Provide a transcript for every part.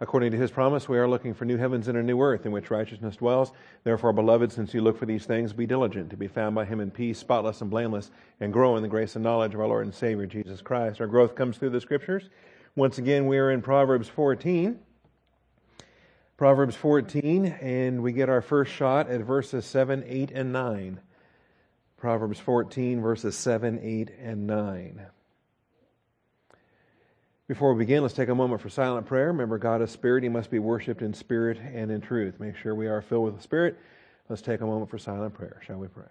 According to his promise, we are looking for new heavens and a new earth in which righteousness dwells. Therefore, beloved, since you look for these things, be diligent to be found by him in peace, spotless and blameless, and grow in the grace and knowledge of our Lord and Savior Jesus Christ. Our growth comes through the scriptures. Once again, we are in Proverbs 14. Proverbs 14, and we get our first shot at verses 7, 8, and 9. Proverbs 14, verses 7, 8, and 9. Before we begin, let's take a moment for silent prayer. Remember, God is spirit. He must be worshiped in spirit and in truth. Make sure we are filled with the Spirit. Let's take a moment for silent prayer. Shall we pray?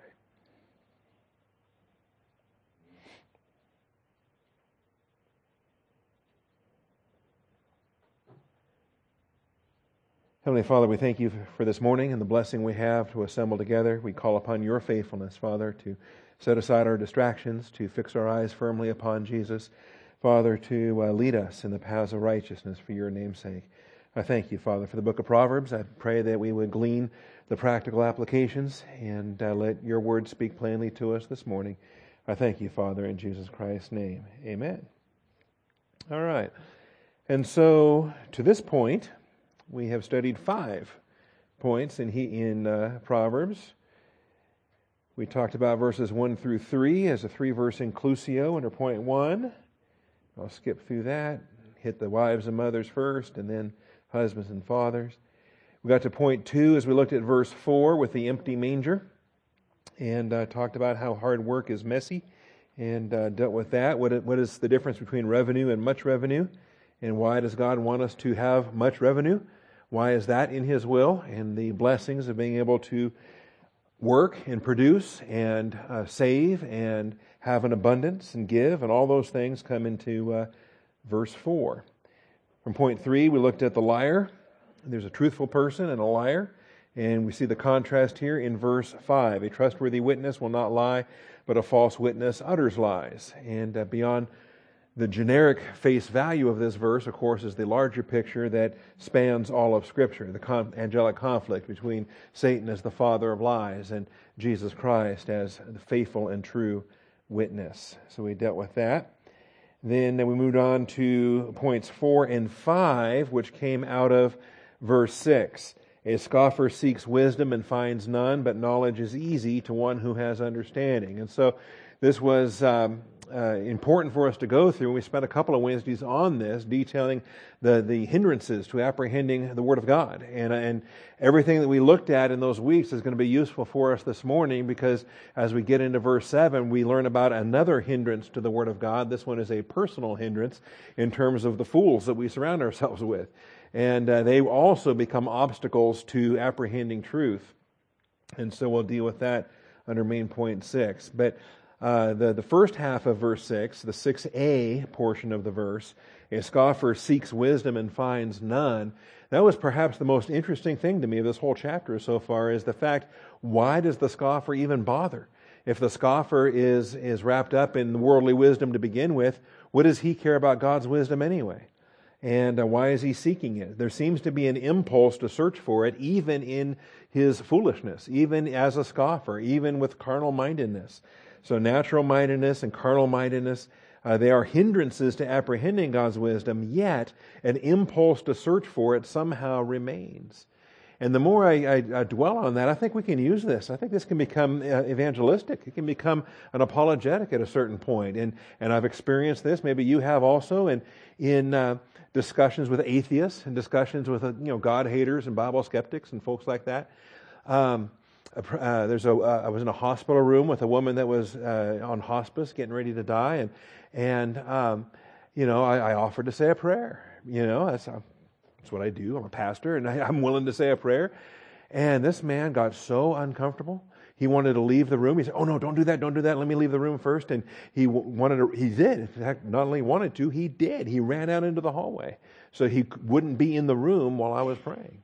Heavenly Father, we thank you for this morning and the blessing we have to assemble together. We call upon your faithfulness, Father, to set aside our distractions, to fix our eyes firmly upon Jesus Father, to uh, lead us in the paths of righteousness for your name's sake. I thank you, Father, for the book of Proverbs. I pray that we would glean the practical applications and uh, let your word speak plainly to us this morning. I thank you, Father, in Jesus Christ's name. Amen. All right. And so, to this point, we have studied five points in, he, in uh, Proverbs. We talked about verses 1 through 3 as a three verse inclusio under point 1. I'll skip through that, hit the wives and mothers first, and then husbands and fathers. We got to point two as we looked at verse four with the empty manger and uh, talked about how hard work is messy and uh, dealt with that. What, what is the difference between revenue and much revenue? And why does God want us to have much revenue? Why is that in His will? And the blessings of being able to work and produce and uh, save and have an abundance and give, and all those things come into uh, verse 4. From point 3, we looked at the liar. There's a truthful person and a liar. And we see the contrast here in verse 5. A trustworthy witness will not lie, but a false witness utters lies. And uh, beyond the generic face value of this verse, of course, is the larger picture that spans all of Scripture the con- angelic conflict between Satan as the father of lies and Jesus Christ as the faithful and true witness. So we dealt with that. Then we moved on to points four and five, which came out of verse six. A scoffer seeks wisdom and finds none, but knowledge is easy to one who has understanding. And so this was um, uh, important for us to go through. We spent a couple of Wednesdays on this, detailing the, the hindrances to apprehending the Word of God. And, and everything that we looked at in those weeks is going to be useful for us this morning because as we get into verse 7, we learn about another hindrance to the Word of God. This one is a personal hindrance in terms of the fools that we surround ourselves with. And uh, they also become obstacles to apprehending truth. And so we'll deal with that under main point six. But uh, the, the first half of verse 6, the 6a portion of the verse, a scoffer seeks wisdom and finds none. That was perhaps the most interesting thing to me of this whole chapter so far is the fact why does the scoffer even bother? If the scoffer is, is wrapped up in worldly wisdom to begin with, what does he care about God's wisdom anyway? And uh, why is he seeking it? There seems to be an impulse to search for it, even in his foolishness, even as a scoffer, even with carnal mindedness. So natural mindedness and carnal mindedness, uh, they are hindrances to apprehending God's wisdom, yet an impulse to search for it somehow remains. And the more I, I, I, dwell on that, I think we can use this. I think this can become uh, evangelistic. It can become an apologetic at a certain point. And, and I've experienced this. Maybe you have also in, in uh, discussions with atheists and discussions with, uh, you know, God haters and Bible skeptics and folks like that. Um, uh, there's a, uh, I was in a hospital room with a woman that was uh, on hospice, getting ready to die, and and um, you know I, I, offered to say a prayer. You know that's uh, that's what I do. I'm a pastor, and I, I'm willing to say a prayer. And this man got so uncomfortable. He wanted to leave the room. He said, "Oh no, don't do that, don't do that. Let me leave the room first. And he wanted to. He did. In fact, not only wanted to, he did. He ran out into the hallway so he wouldn't be in the room while I was praying.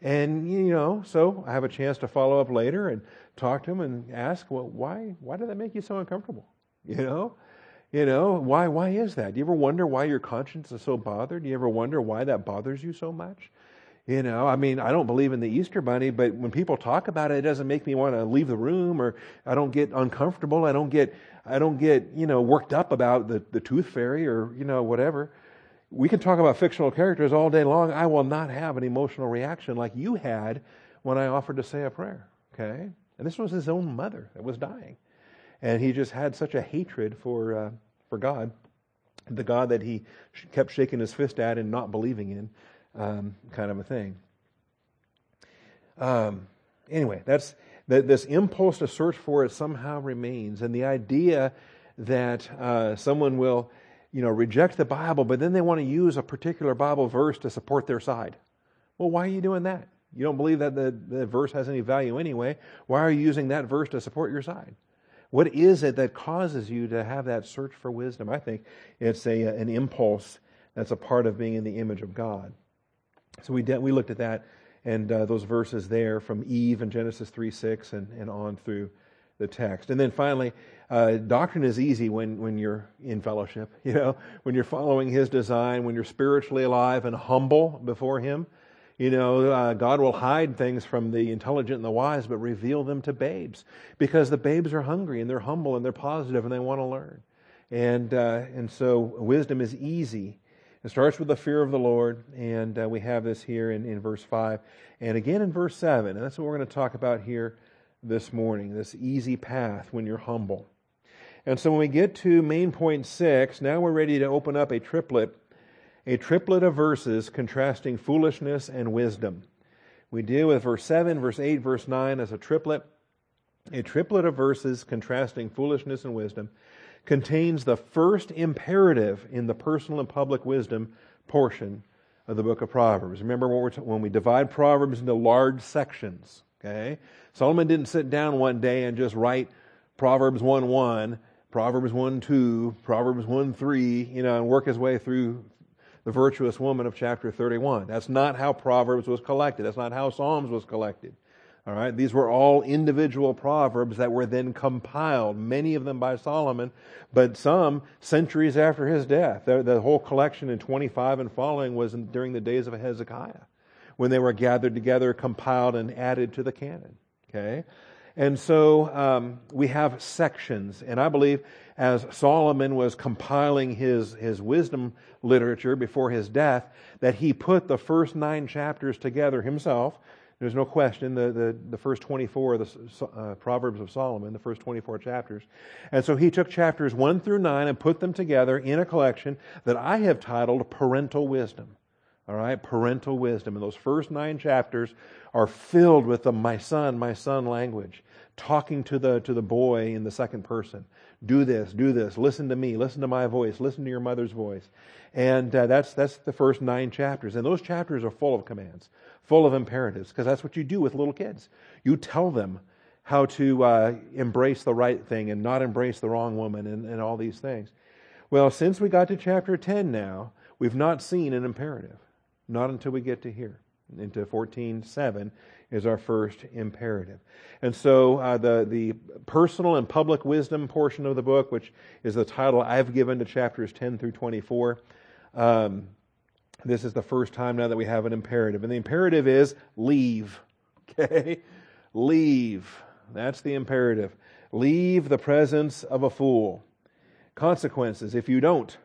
And, you know, so I have a chance to follow up later and talk to him and ask, well, why, why did that make you so uncomfortable? You know? You know, why, why is that? Do you ever wonder why your conscience is so bothered? Do you ever wonder why that bothers you so much? You know, I mean, I don't believe in the Easter bunny, but when people talk about it, it doesn't make me want to leave the room or I don't get uncomfortable. I don't get, I don't get, you know, worked up about the, the tooth fairy or, you know, whatever. we can talk about fictional characters all day long. I will not have an emotional reaction like you had when I offered to say a prayer. Okay? And this was his own mother that was dying. And he just had such a hatred for, uh, for God, the God that he kept shaking his fist at and not believing in, um, kind of a thing. Um, anyway, that's that this impulse to search for it somehow remains. And the idea that uh, someone will you know, reject the Bible, but then they want to use a particular Bible verse to support their side. Well, why are you doing that? You don't believe that the, the verse has any value anyway. Why are you using that verse to support your side? What is it that causes you to have that search for wisdom? I think it's a, an impulse that's a part of being in the image of God. So we, de- we looked at that and uh, those verses there from Eve and Genesis 3 6 and, and on through the text. And then finally, uh, doctrine is easy when, when you're in fellowship, you know, when you're following His design, when you're spiritually alive and humble before Him. You know, uh, God will hide things from the intelligent and the wise, but reveal them to babes because the babes are hungry and they're humble and they're positive and they want to learn. And, uh, and so wisdom is easy. It starts with the fear of the Lord, and uh, we have this here in, in verse 5. And again in verse 7, and that's what we're going to talk about here this morning this easy path when you're humble. And so when we get to main point six, now we're ready to open up a triplet, a triplet of verses contrasting foolishness and wisdom. We deal with verse 7, verse 8, verse 9 as a triplet. A triplet of verses contrasting foolishness and wisdom contains the first imperative in the personal and public wisdom portion of the book of Proverbs. Remember when we divide Proverbs into large sections, okay? Solomon didn't sit down one day and just write Proverbs 1 1, Proverbs 1 2, Proverbs 1 3, you know, and work his way through the virtuous woman of chapter 31. That's not how Proverbs was collected. That's not how Psalms was collected. All right, these were all individual proverbs that were then compiled, many of them by Solomon, but some centuries after his death. The, the whole collection in 25 and following was in, during the days of Hezekiah, when they were gathered together, compiled, and added to the canon. Okay? And so um, we have sections. And I believe as Solomon was compiling his, his wisdom literature before his death, that he put the first nine chapters together himself. There's no question, the, the, the first 24 of the uh, Proverbs of Solomon, the first 24 chapters. And so he took chapters 1 through 9 and put them together in a collection that I have titled Parental Wisdom. All right, parental wisdom. And those first nine chapters are filled with the my son, my son language, talking to the, to the boy in the second person. Do this, do this, listen to me, listen to my voice, listen to your mother's voice. And uh, that's, that's the first nine chapters. And those chapters are full of commands, full of imperatives, because that's what you do with little kids. You tell them how to uh, embrace the right thing and not embrace the wrong woman and, and all these things. Well, since we got to chapter 10 now, we've not seen an imperative. Not until we get to here into 14.7 is our first imperative. And so uh, the, the personal and public wisdom portion of the book, which is the title I've given to chapters 10 through 24, um, this is the first time now that we have an imperative. And the imperative is leave. Okay? Leave. That's the imperative. Leave the presence of a fool. Consequences if you don't.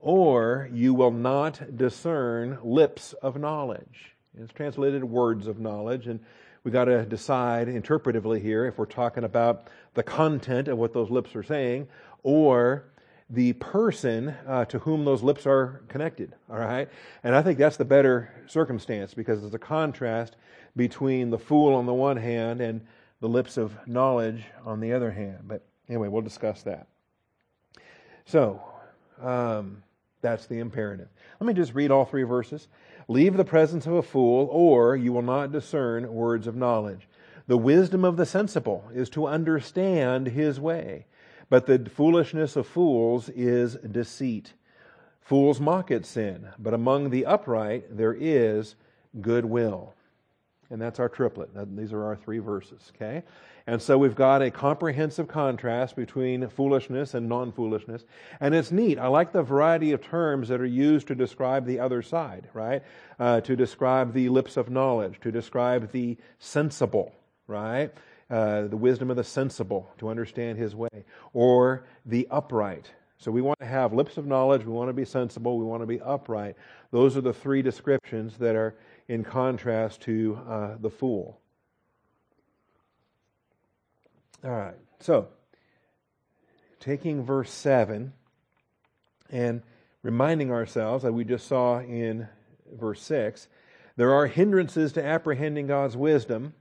Or you will not discern lips of knowledge. It's translated words of knowledge, and we got to decide interpretively here if we're talking about the content of what those lips are saying or the person uh, to whom those lips are connected. All right? And I think that's the better circumstance because there's a contrast between the fool on the one hand and the lips of knowledge on the other hand. But anyway, we'll discuss that. So, um, that's the imperative. Let me just read all three verses. Leave the presence of a fool, or you will not discern words of knowledge. The wisdom of the sensible is to understand his way, but the foolishness of fools is deceit. Fools mock at sin, but among the upright there is goodwill. And that's our triplet. These are our three verses, okay? And so we've got a comprehensive contrast between foolishness and non foolishness. And it's neat. I like the variety of terms that are used to describe the other side, right? Uh, to describe the lips of knowledge, to describe the sensible, right? Uh, the wisdom of the sensible, to understand his way, or the upright, So we want to have lips of knowledge, we want to be sensible, we want to be upright. Those are the three descriptions that are in contrast to uh, the fool. All right, so taking verse 7 and reminding ourselves that we just saw in verse 6 there are hindrances to apprehending God's wisdom.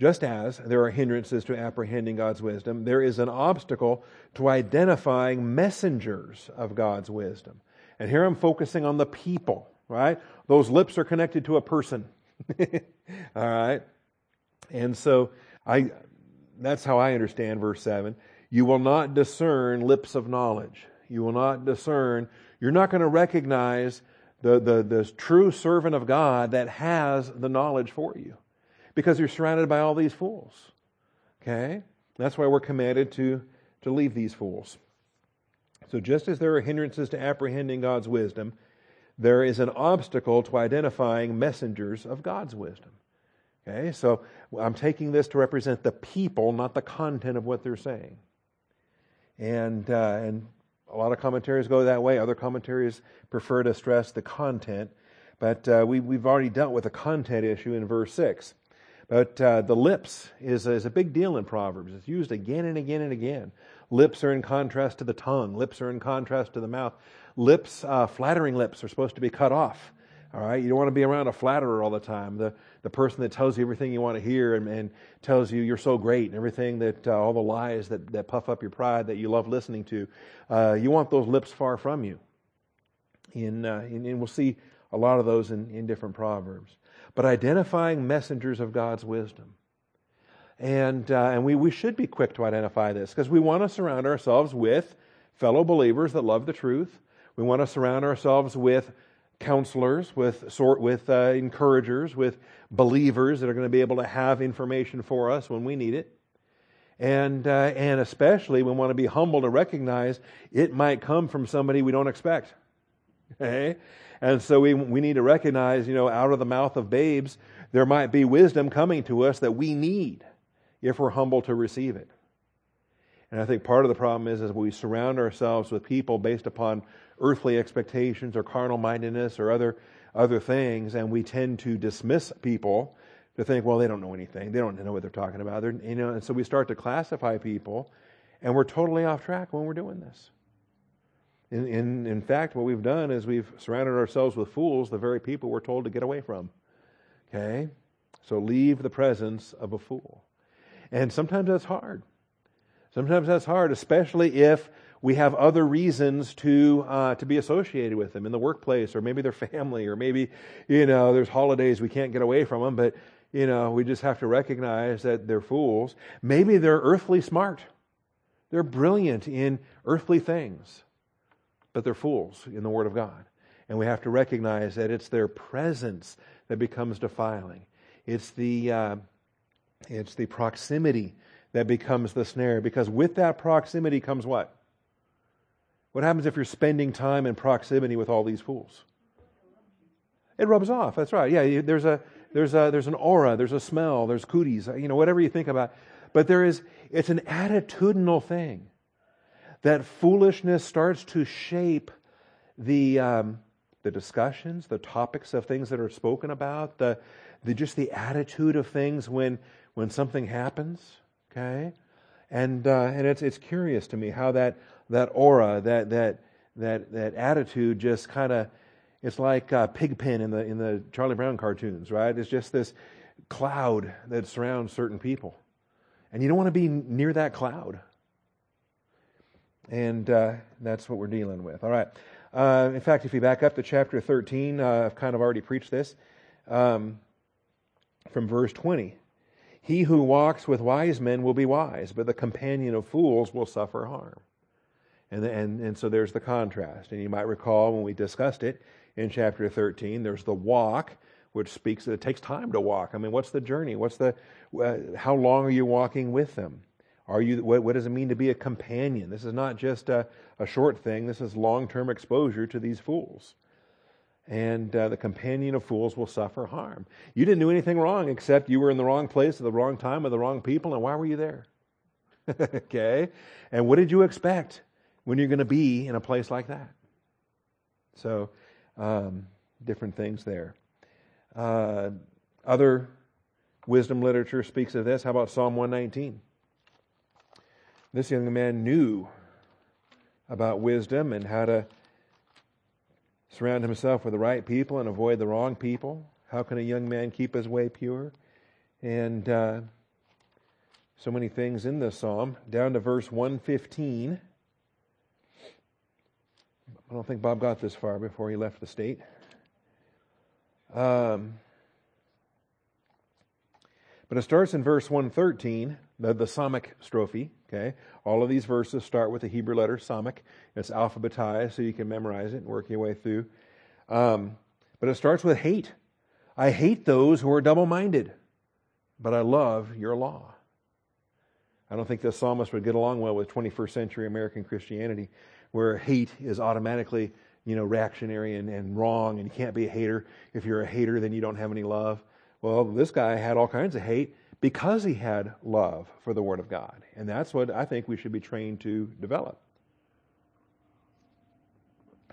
Just as there are hindrances to apprehending God's wisdom, there is an obstacle to identifying messengers of God's wisdom. And here I'm focusing on the people, right? Those lips are connected to a person. All right? And so I that's how I understand verse 7. You will not discern lips of knowledge. You will not discern, you're not going to recognize the, the, the true servant of God that has the knowledge for you because you're surrounded by all these fools. Okay? That's why we're commanded to, to leave these fools. So, just as there are hindrances to apprehending God's wisdom, there is an obstacle to identifying messengers of God's wisdom. Okay, so I'm taking this to represent the people, not the content of what they're saying. And, uh, and a lot of commentaries go that way. Other commentaries prefer to stress the content. But uh, we, we've already dealt with the content issue in verse 6. But uh, the lips is, is a big deal in Proverbs. It's used again and again and again. Lips are in contrast to the tongue. Lips are in contrast to the mouth. Lips, uh, flattering lips, are supposed to be cut off. All right, you don't want to be around a flatterer all the time. The the person that tells you everything you want to hear and, and tells you you're so great and everything that uh, all the lies that, that puff up your pride that you love listening to. Uh, you want those lips far from you. In, uh, in, and we'll see a lot of those in, in different proverbs. But identifying messengers of God's wisdom. And, uh, and we, we should be quick to identify this because we want to surround ourselves with fellow believers that love the truth. We want to surround ourselves with counselors, with sort with uh, encouragers, with believers that are going to be able to have information for us when we need it. And, uh, and especially we want to be humble to recognize it might come from somebody we don't expect. Okay? And so we, we need to recognize, you know, out of the mouth of babes, there might be wisdom coming to us that we need if we're humble to receive it. And I think part of the problem is, is we surround ourselves with people based upon earthly expectations or carnal mindedness or other, other things, and we tend to dismiss people to think, well, they don't know anything. They don't know what they're talking about. They're, you know, and so we start to classify people, and we're totally off track when we're doing this. In, in, in fact, what we've done is we've surrounded ourselves with fools, the very people we're told to get away from. Okay? So leave the presence of a fool. And sometimes that's hard. Sometimes that's hard, especially if we have other reasons to uh, to be associated with them in the workplace, or maybe their family, or maybe you know there's holidays we can't get away from them, but you know we just have to recognize that they're fools. Maybe they're earthly smart, they're brilliant in earthly things, but they're fools in the Word of God, and we have to recognize that it's their presence that becomes defiling. It's the uh, it's the proximity that becomes the snare, because with that proximity comes what? What happens if you're spending time in proximity with all these fools? It rubs off. That's right. Yeah, there's a there's a there's an aura, there's a smell, there's cooties, you know, whatever you think about. But there is it's an attitudinal thing that foolishness starts to shape the um, the discussions, the topics of things that are spoken about, the the just the attitude of things when when something happens. Okay, and uh, and it's it's curious to me how that that aura, that that that that attitude, just kind of it's like uh, Pigpen in the in the Charlie Brown cartoons, right? It's just this cloud that surrounds certain people, and you don't want to be near that cloud. And uh, that's what we're dealing with. All right. Uh, in fact, if you back up to chapter 13, uh, I've kind of already preached this um, from verse 20. He who walks with wise men will be wise, but the companion of fools will suffer harm. And, and, and so there's the contrast. And you might recall when we discussed it in chapter 13, there's the walk, which speaks that it takes time to walk. I mean, what's the journey? What's the, uh, how long are you walking with them? Are you, what, what, does it mean to be a companion? This is not just a, a short thing. This is long-term exposure to these fools. And uh, the companion of fools will suffer harm. You didn't do anything wrong except you were in the wrong place at the wrong time with the wrong people. And why were you there? okay. And what did you expect? when you're going to be in a place like that. So, um, different things there. Uh, other wisdom literature speaks of this. How about Psalm 119? This young man knew about wisdom and how to surround himself with the right people and avoid the wrong people. How can a young man keep his way pure? And uh, so many things in this psalm. Down to verse 115. I don't think Bob got this far before he left the state. Um, but it starts in verse 113, the, the Samekh strophe. Okay, all of these verses start with the Hebrew letter Samekh. It's alphabetized, so you can memorize it and work your way through. Um, but it starts with hate. I hate those who are double-minded, but I love your law. I don't think the psalmist would get along well with 21st century American Christianity, where hate is automatically, you know, reactionary and, and wrong, and you can't be a hater. If you're a hater, then you don't have any love. Well, this guy had all kinds of hate because he had love for the Word of God. And that's what I think we should be trained to develop.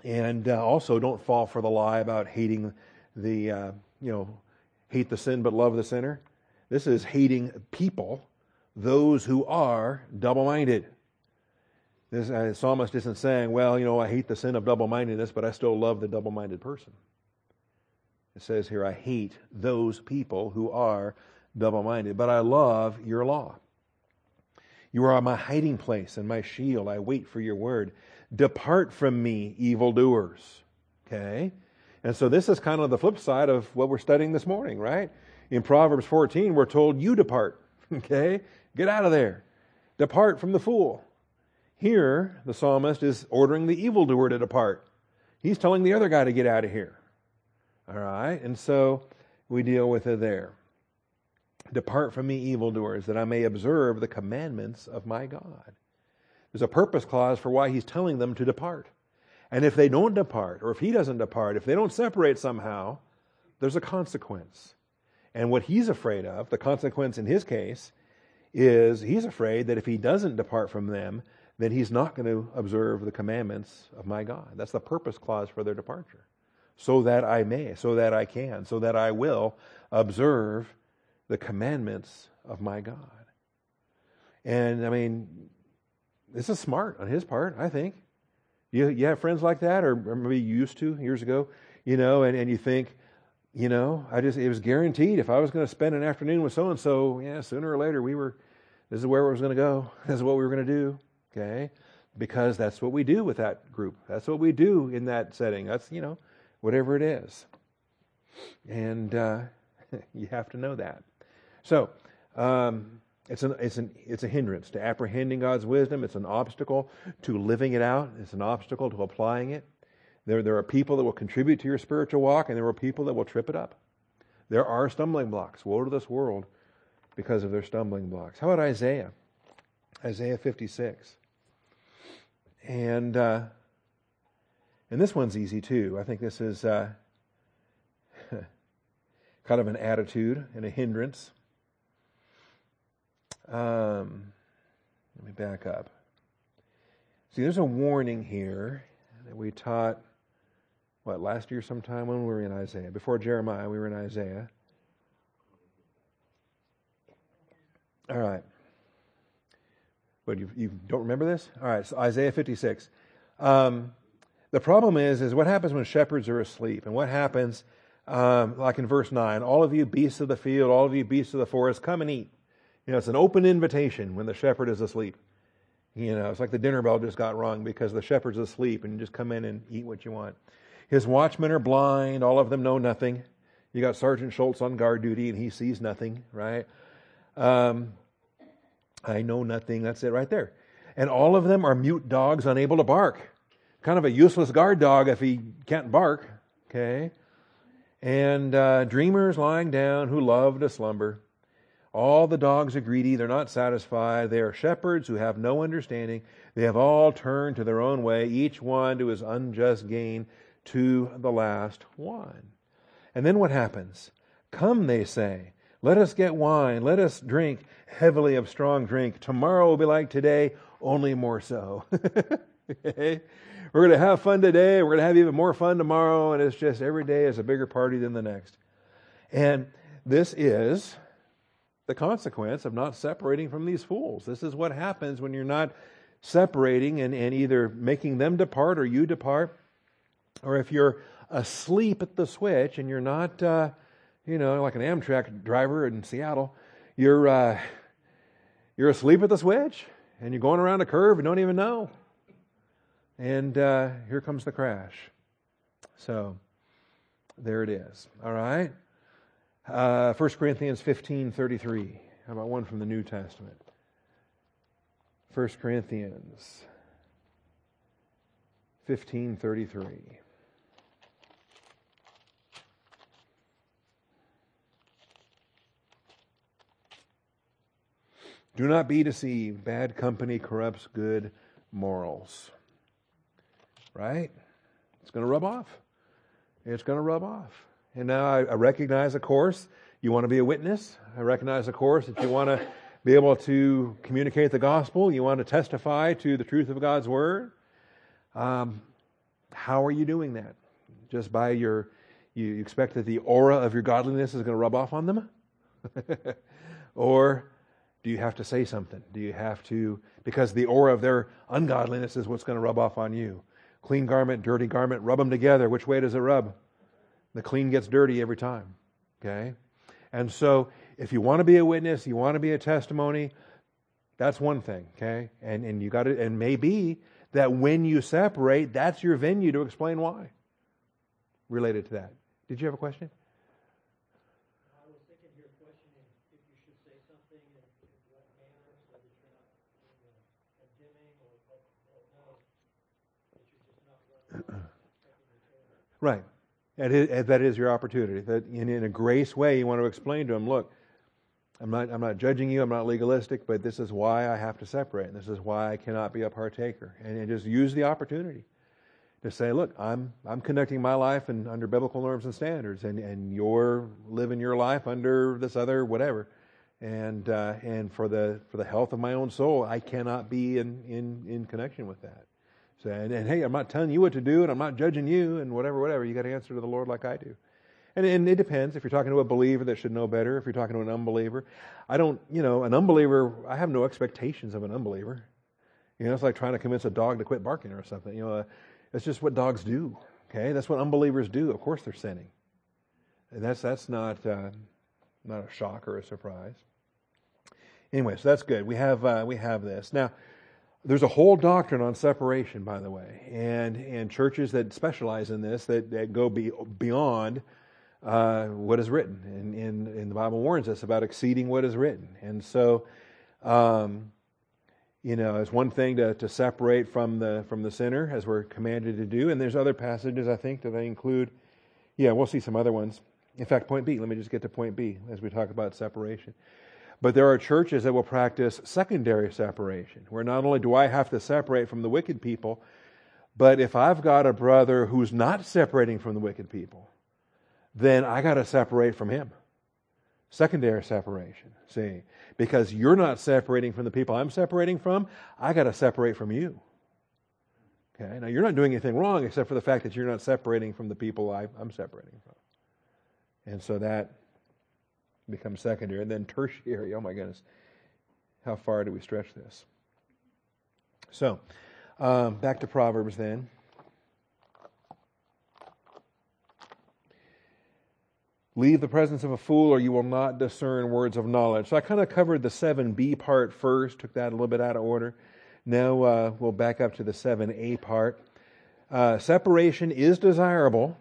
And uh, also, don't fall for the lie about hating the, uh, you know, hate the sin but love the sinner. This is hating people, those who are double minded. This uh, psalmist isn't saying, well, you know, I hate the sin of double mindedness, but I still love the double minded person. It says here, I hate those people who are double minded, but I love your law. You are my hiding place and my shield. I wait for your word. Depart from me, evildoers. Okay? And so this is kind of the flip side of what we're studying this morning, right? In Proverbs 14, we're told, You depart. Okay? Get out of there. Depart from the fool. Here, the psalmist is ordering the evildoer to depart. He's telling the other guy to get out of here. All right? And so we deal with it there. Depart from me, evildoers, that I may observe the commandments of my God. There's a purpose clause for why he's telling them to depart. And if they don't depart, or if he doesn't depart, if they don't separate somehow, there's a consequence. And what he's afraid of, the consequence in his case, is he's afraid that if he doesn't depart from them, then he's not going to observe the commandments of my God. That's the purpose clause for their departure. So that I may, so that I can, so that I will observe the commandments of my God. And I mean, this is smart on his part, I think. You, you have friends like that, or, maybe you used to years ago, you know, and, and you think, you know, I just, it was guaranteed if I was going to spend an afternoon with so and so, yeah, sooner or later we were, this is where we was going to go. This is what we were going to do, okay? Because that's what we do with that group. That's what we do in that setting. That's, you know, whatever it is. And uh, you have to know that. So, um, it's, an, it's, an, it's a hindrance to apprehending God's wisdom. It's an obstacle to living it out. It's an obstacle to applying it. There, there are people that will contribute to your spiritual walk, and there are people that will trip it up. There are stumbling blocks. Woe to this world because of their stumbling blocks. How about Isaiah? Isaiah 56. And, uh, and this one's easy too. I think this is uh, kind of an attitude and a hindrance. Um, let me back up. See, there's a warning here that we taught, what, last year sometime when we were in Isaiah. Before Jeremiah, we were in Isaiah. All right. But you, you don't remember this? All right, so Isaiah 56. Um, the problem is, is what happens when shepherds are asleep, and what happens, um, like in verse nine, all of you beasts of the field, all of you beasts of the forest, come and eat. You know, it's an open invitation when the shepherd is asleep. You know, it's like the dinner bell just got rung because the shepherd's asleep and you just come in and eat what you want. His watchmen are blind. All of them know nothing. You got Sergeant Schultz on guard duty and he sees nothing, right? Um, I know nothing. That's it right there. And all of them are mute dogs unable to bark. Kind of a useless guard dog if he can't bark, okay? And uh, dreamers lying down who love to slumber. All the dogs are greedy, they're not satisfied. They are shepherds who have no understanding. They have all turned to their own way, each one to his unjust gain, to the last one. And then what happens? Come, they say, let us get wine, let us drink heavily of strong drink. Tomorrow will be like today, only more so. We're going to have fun today. We're going to have even more fun tomorrow. And it's just every day is a bigger party than the next. And this is the consequence of not separating from these fools. This is what happens when you're not separating and, and either making them depart or you depart. Or if you're asleep at the switch and you're not, uh, you know, like an Amtrak driver in Seattle, you're, uh, you're asleep at the switch and you're going around a curve and don't even know. And uh, here comes the crash. So there it is. All right. Uh, 1 Corinthians 15 33. How about one from the New Testament? 1 Corinthians 15 33. Do not be deceived. Bad company corrupts good morals. Right? It's going to rub off. It's going to rub off. And now I, I recognize, of course, you want to be a witness. I recognize, of course, that you want to be able to communicate the gospel. You want to testify to the truth of God's word. Um, how are you doing that? Just by your, you expect that the aura of your godliness is going to rub off on them? or do you have to say something? Do you have to, because the aura of their ungodliness is what's going to rub off on you? Clean garment, dirty garment, rub them together. Which way does it rub? The clean gets dirty every time. Okay? And so, if you want to be a witness, you want to be a testimony, that's one thing, okay? And and you got it and maybe that when you separate, that's your venue to explain why. Related to that. Did you have a question? Right. That is, that is your opportunity. That in, in a grace way, you want to explain to them, look, I'm not, I'm not judging you, I'm not legalistic, but this is why I have to separate, and this is why I cannot be a partaker. And, and just use the opportunity to say, look, I'm, I'm conducting my life in, under biblical norms and standards, and, and you're living your life under this other whatever. And, uh, and for, the, for the health of my own soul, I cannot be in, in, in connection with that. And, and, hey, I'm not telling you what to do, and I'm not judging you, and whatever, whatever. You got to answer to the Lord like I do. And, and it depends. If you're talking to a believer that should know better, if you're talking to an unbeliever, I don't, you know, an unbeliever, I have no expectations of an unbeliever. You know, it's like trying to convince a dog to quit barking or something. You know, uh, it's just what dogs do. Okay, that's what unbelievers do. Of course, they're sinning. And that's that's not uh, not a shock or a surprise. Anyway, so that's good. We have uh, we have this now. There's a whole doctrine on separation, by the way, and and churches that specialize in this that, that go be, beyond uh, what is written, and, and, and, the Bible warns us about exceeding what is written. And so, um, you know, it's one thing to, to separate from the from the sinner, as we're commanded to do, and there's other passages I think that I include. Yeah, we'll see some other ones. In fact, point B. Let me just get to point B as we talk about separation. But there are churches that will practice secondary separation, where not only do I have to separate from the wicked people, but if I've got a brother who's not separating from the wicked people, then I got to separate from him. Secondary separation, see? Because you're not separating from the people I'm separating from, I got to separate from you. Okay, now you're not doing anything wrong except for the fact that you're not separating from the people I, am separating from. And so that becomes secondary. And then tertiary, oh my goodness, how far do we stretch this? So, um, back to Proverbs then. Leave the presence of a fool, or you will not discern words of knowledge. So I kind of covered the 7b part first, took that a little bit out of order. Now uh, we'll back up to the 7a part. Uh, separation is desirable,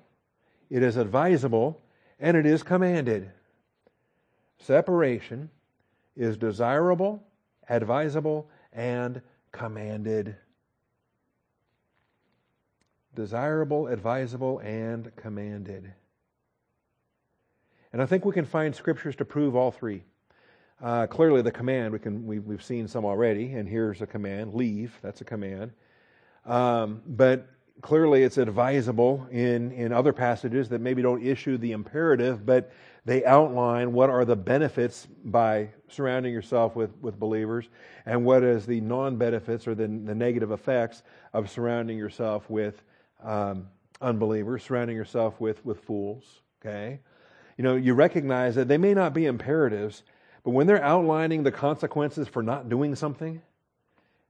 it is advisable, and it is commanded. Separation is desirable, advisable, and commanded. Desirable, advisable, and commanded. And I think we can find scriptures to prove all three. Uh, clearly, the command we can we, have seen some already, and here's a command: leave. That's a command. Um, but clearly it's advisable in, in other passages that maybe don't issue the imperative, but they outline what are the benefits by surrounding yourself with, with believers and what is the non benefits or the, the negative effects of surrounding yourself with um, unbelievers, surrounding yourself with, with fools. Okay? You know, you recognize that they may not be imperatives, but when they're outlining the consequences for not doing something,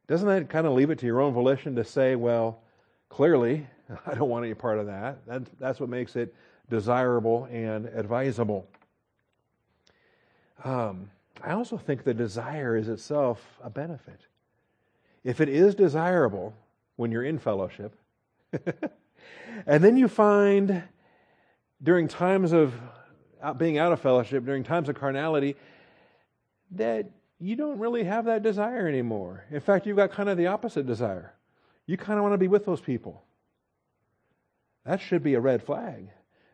doesn't that kind of leave it to your own volition to say, well, clearly, I don't want any part of that? That's, that's what makes it desirable and advisable. Um, I also think the desire is itself a benefit. If it is desirable when you're in fellowship, and then you find during times of being out of fellowship, during times of carnality, that you don't really have that desire anymore. In fact, you've got kind of the opposite desire. You kind of want to be with those people. That should be a red flag.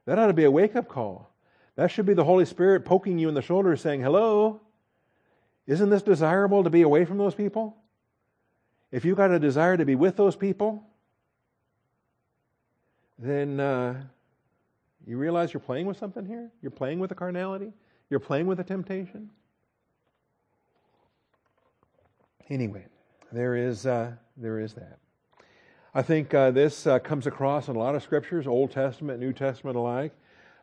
That ought to be a wake up call. That should be the Holy Spirit poking you in the shoulder saying, Hello, isn't this desirable to be away from those people? If you've got a desire to be with those people, then uh, you realize you're playing with something here? You're playing with a carnality? You're playing with a temptation? Anyway, there is, uh, there is that. I think uh, this uh, comes across in a lot of scriptures, Old Testament, New Testament alike.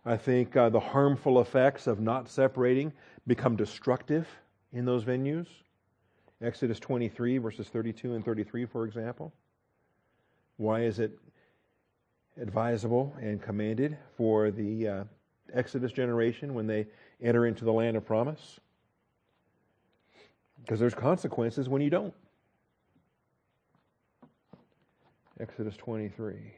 I think uh, the harmful effects of not separating become destructive in those venues. Exodus 23, verses 32 and 33, for example. Why is it advisable and commanded for the uh, Exodus generation when they enter into the land of promise? Because there's consequences when you don't. Exodus 23.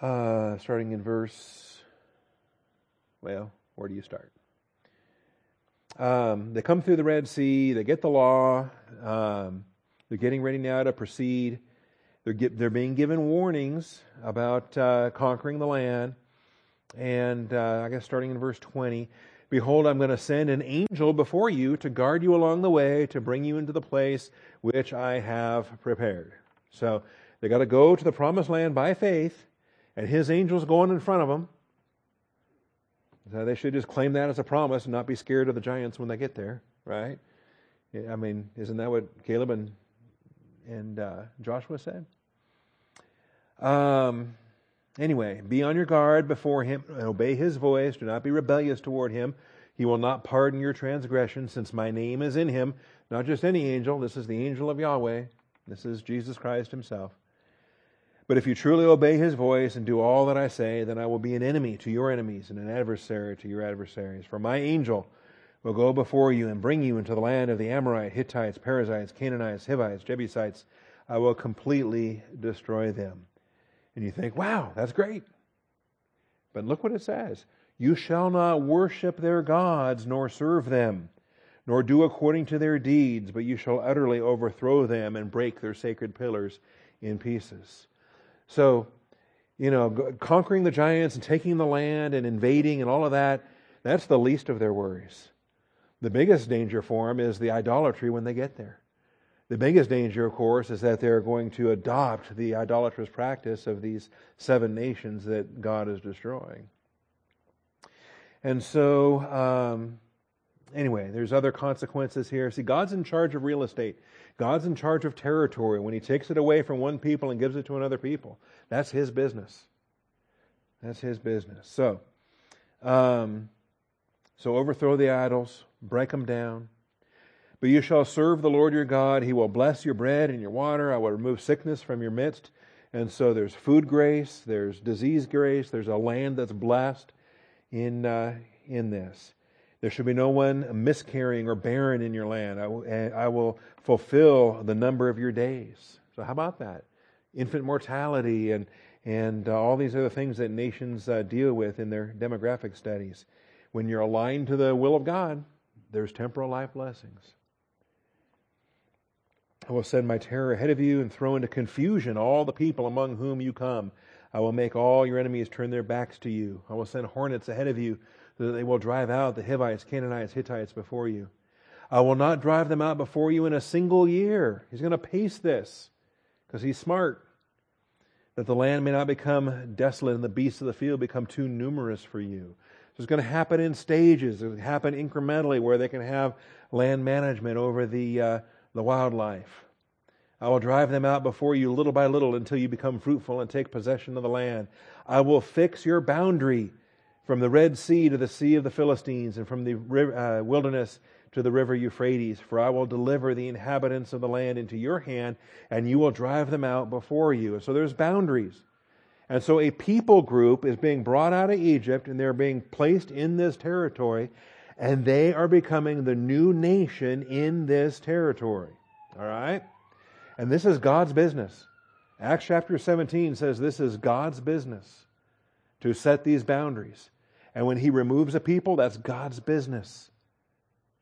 Uh, starting in verse, well, where do you start? Um, they come through the Red Sea, they get the law, um, they're getting ready now to proceed. They're, get, they're being given warnings about uh, conquering the land. And uh, I guess starting in verse 20, Behold, I'm going to send an angel before you to guard you along the way, to bring you into the place which I have prepared. So they got to go to the promised land by faith, and his angel's going in front of them. So they should just claim that as a promise and not be scared of the giants when they get there, right? I mean, isn't that what Caleb and and uh, Joshua said? Um, Anyway, be on your guard before him and obey his voice. Do not be rebellious toward him. He will not pardon your transgression, since my name is in him. Not just any angel, this is the angel of Yahweh. This is Jesus Christ himself. But if you truly obey his voice and do all that I say, then I will be an enemy to your enemies and an adversary to your adversaries. For my angel will go before you and bring you into the land of the Amorite, Hittites, Perizzites, Canaanites, Hivites, Jebusites. I will completely destroy them. And you think, wow, that's great. But look what it says You shall not worship their gods, nor serve them, nor do according to their deeds, but you shall utterly overthrow them and break their sacred pillars in pieces. So, you know, conquering the giants and taking the land and invading and all of that, that's the least of their worries. The biggest danger for them is the idolatry when they get there. The biggest danger, of course, is that they're going to adopt the idolatrous practice of these seven nations that God is destroying. And so, um, anyway, there's other consequences here. See, God's in charge of real estate. God's in charge of territory. When He takes it away from one people and gives it to another people, that's His business. That's His business. So, um, so overthrow the idols, break them down, but you shall serve the Lord your God. He will bless your bread and your water. I will remove sickness from your midst. And so there's food grace, there's disease grace, there's a land that's blessed in, uh, in this. There should be no one miscarrying or barren in your land. I will, I will fulfill the number of your days. So, how about that? Infant mortality and, and uh, all these other things that nations uh, deal with in their demographic studies. When you're aligned to the will of God, there's temporal life blessings. I will send my terror ahead of you and throw into confusion all the people among whom you come. I will make all your enemies turn their backs to you. I will send hornets ahead of you so that they will drive out the Hivites, Canaanites, Hittites before you. I will not drive them out before you in a single year. He's going to pace this because he's smart. That the land may not become desolate and the beasts of the field become too numerous for you. So it's going to happen in stages. It will happen incrementally where they can have land management over the, uh, the wildlife. I will drive them out before you little by little until you become fruitful and take possession of the land. I will fix your boundary from the Red Sea to the Sea of the Philistines and from the uh, wilderness to the river Euphrates. For I will deliver the inhabitants of the land into your hand, and you will drive them out before you. And so there's boundaries. And so a people group is being brought out of Egypt, and they're being placed in this territory, and they are becoming the new nation in this territory. All right? And this is God's business. Acts chapter 17 says this is God's business to set these boundaries. And when he removes a people, that's God's business.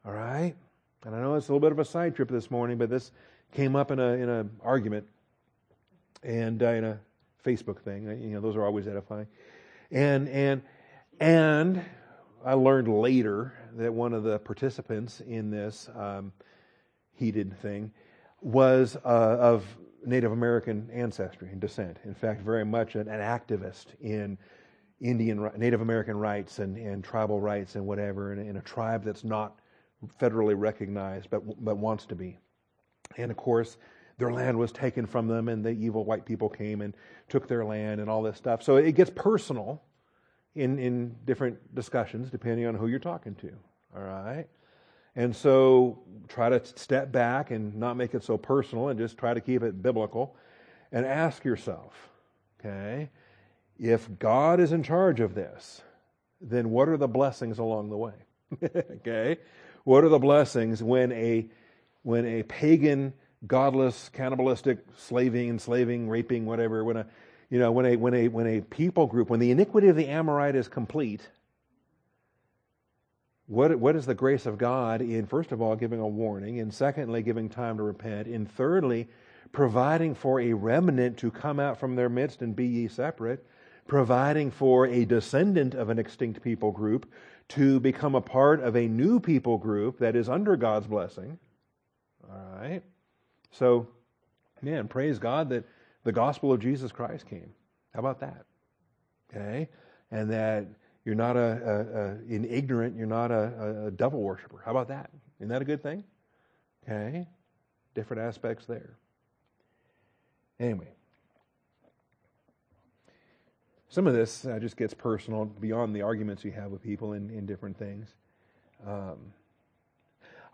All right? And I know it's a little bit of a side trip this morning, but this came up in a in an argument and uh, in a Facebook thing. You know, those are always edifying. And and and I learned later that one of the participants in this um, heated thing was uh, of Native American ancestry and descent. In fact, very much an, an activist in Indian, Native American rights and, and tribal rights and whatever, in, in a tribe that's not federally recognized but, but wants to be. And of course, their land was taken from them, and the evil white people came and took their land and all this stuff. So it gets personal in, in different discussions depending on who you're talking to. All right? And so try to step back and not make it so personal and just try to keep it biblical and ask yourself, okay, if God is in charge of this, then what are the blessings along the way? okay? What are the blessings when a when a pagan, godless, cannibalistic, slaving, enslaving, raping, whatever, when a you know, when a when a when a people group, when the iniquity of the Amorite is complete, what, what is the grace of God in, first of all, giving a warning, and secondly, giving time to repent, and thirdly, providing for a remnant to come out from their midst and be ye separate, providing for a descendant of an extinct people group to become a part of a new people group that is under God's blessing. All right? So, man, praise God that the gospel of Jesus Christ came. How about that? Okay? And that you're not a, a, a in ignorant. You're not a, a devil worshiper. How about that? Isn't that a good thing? Okay, different aspects there. Anyway, some of this uh, just gets personal beyond the arguments you have with people in, in different things. Um,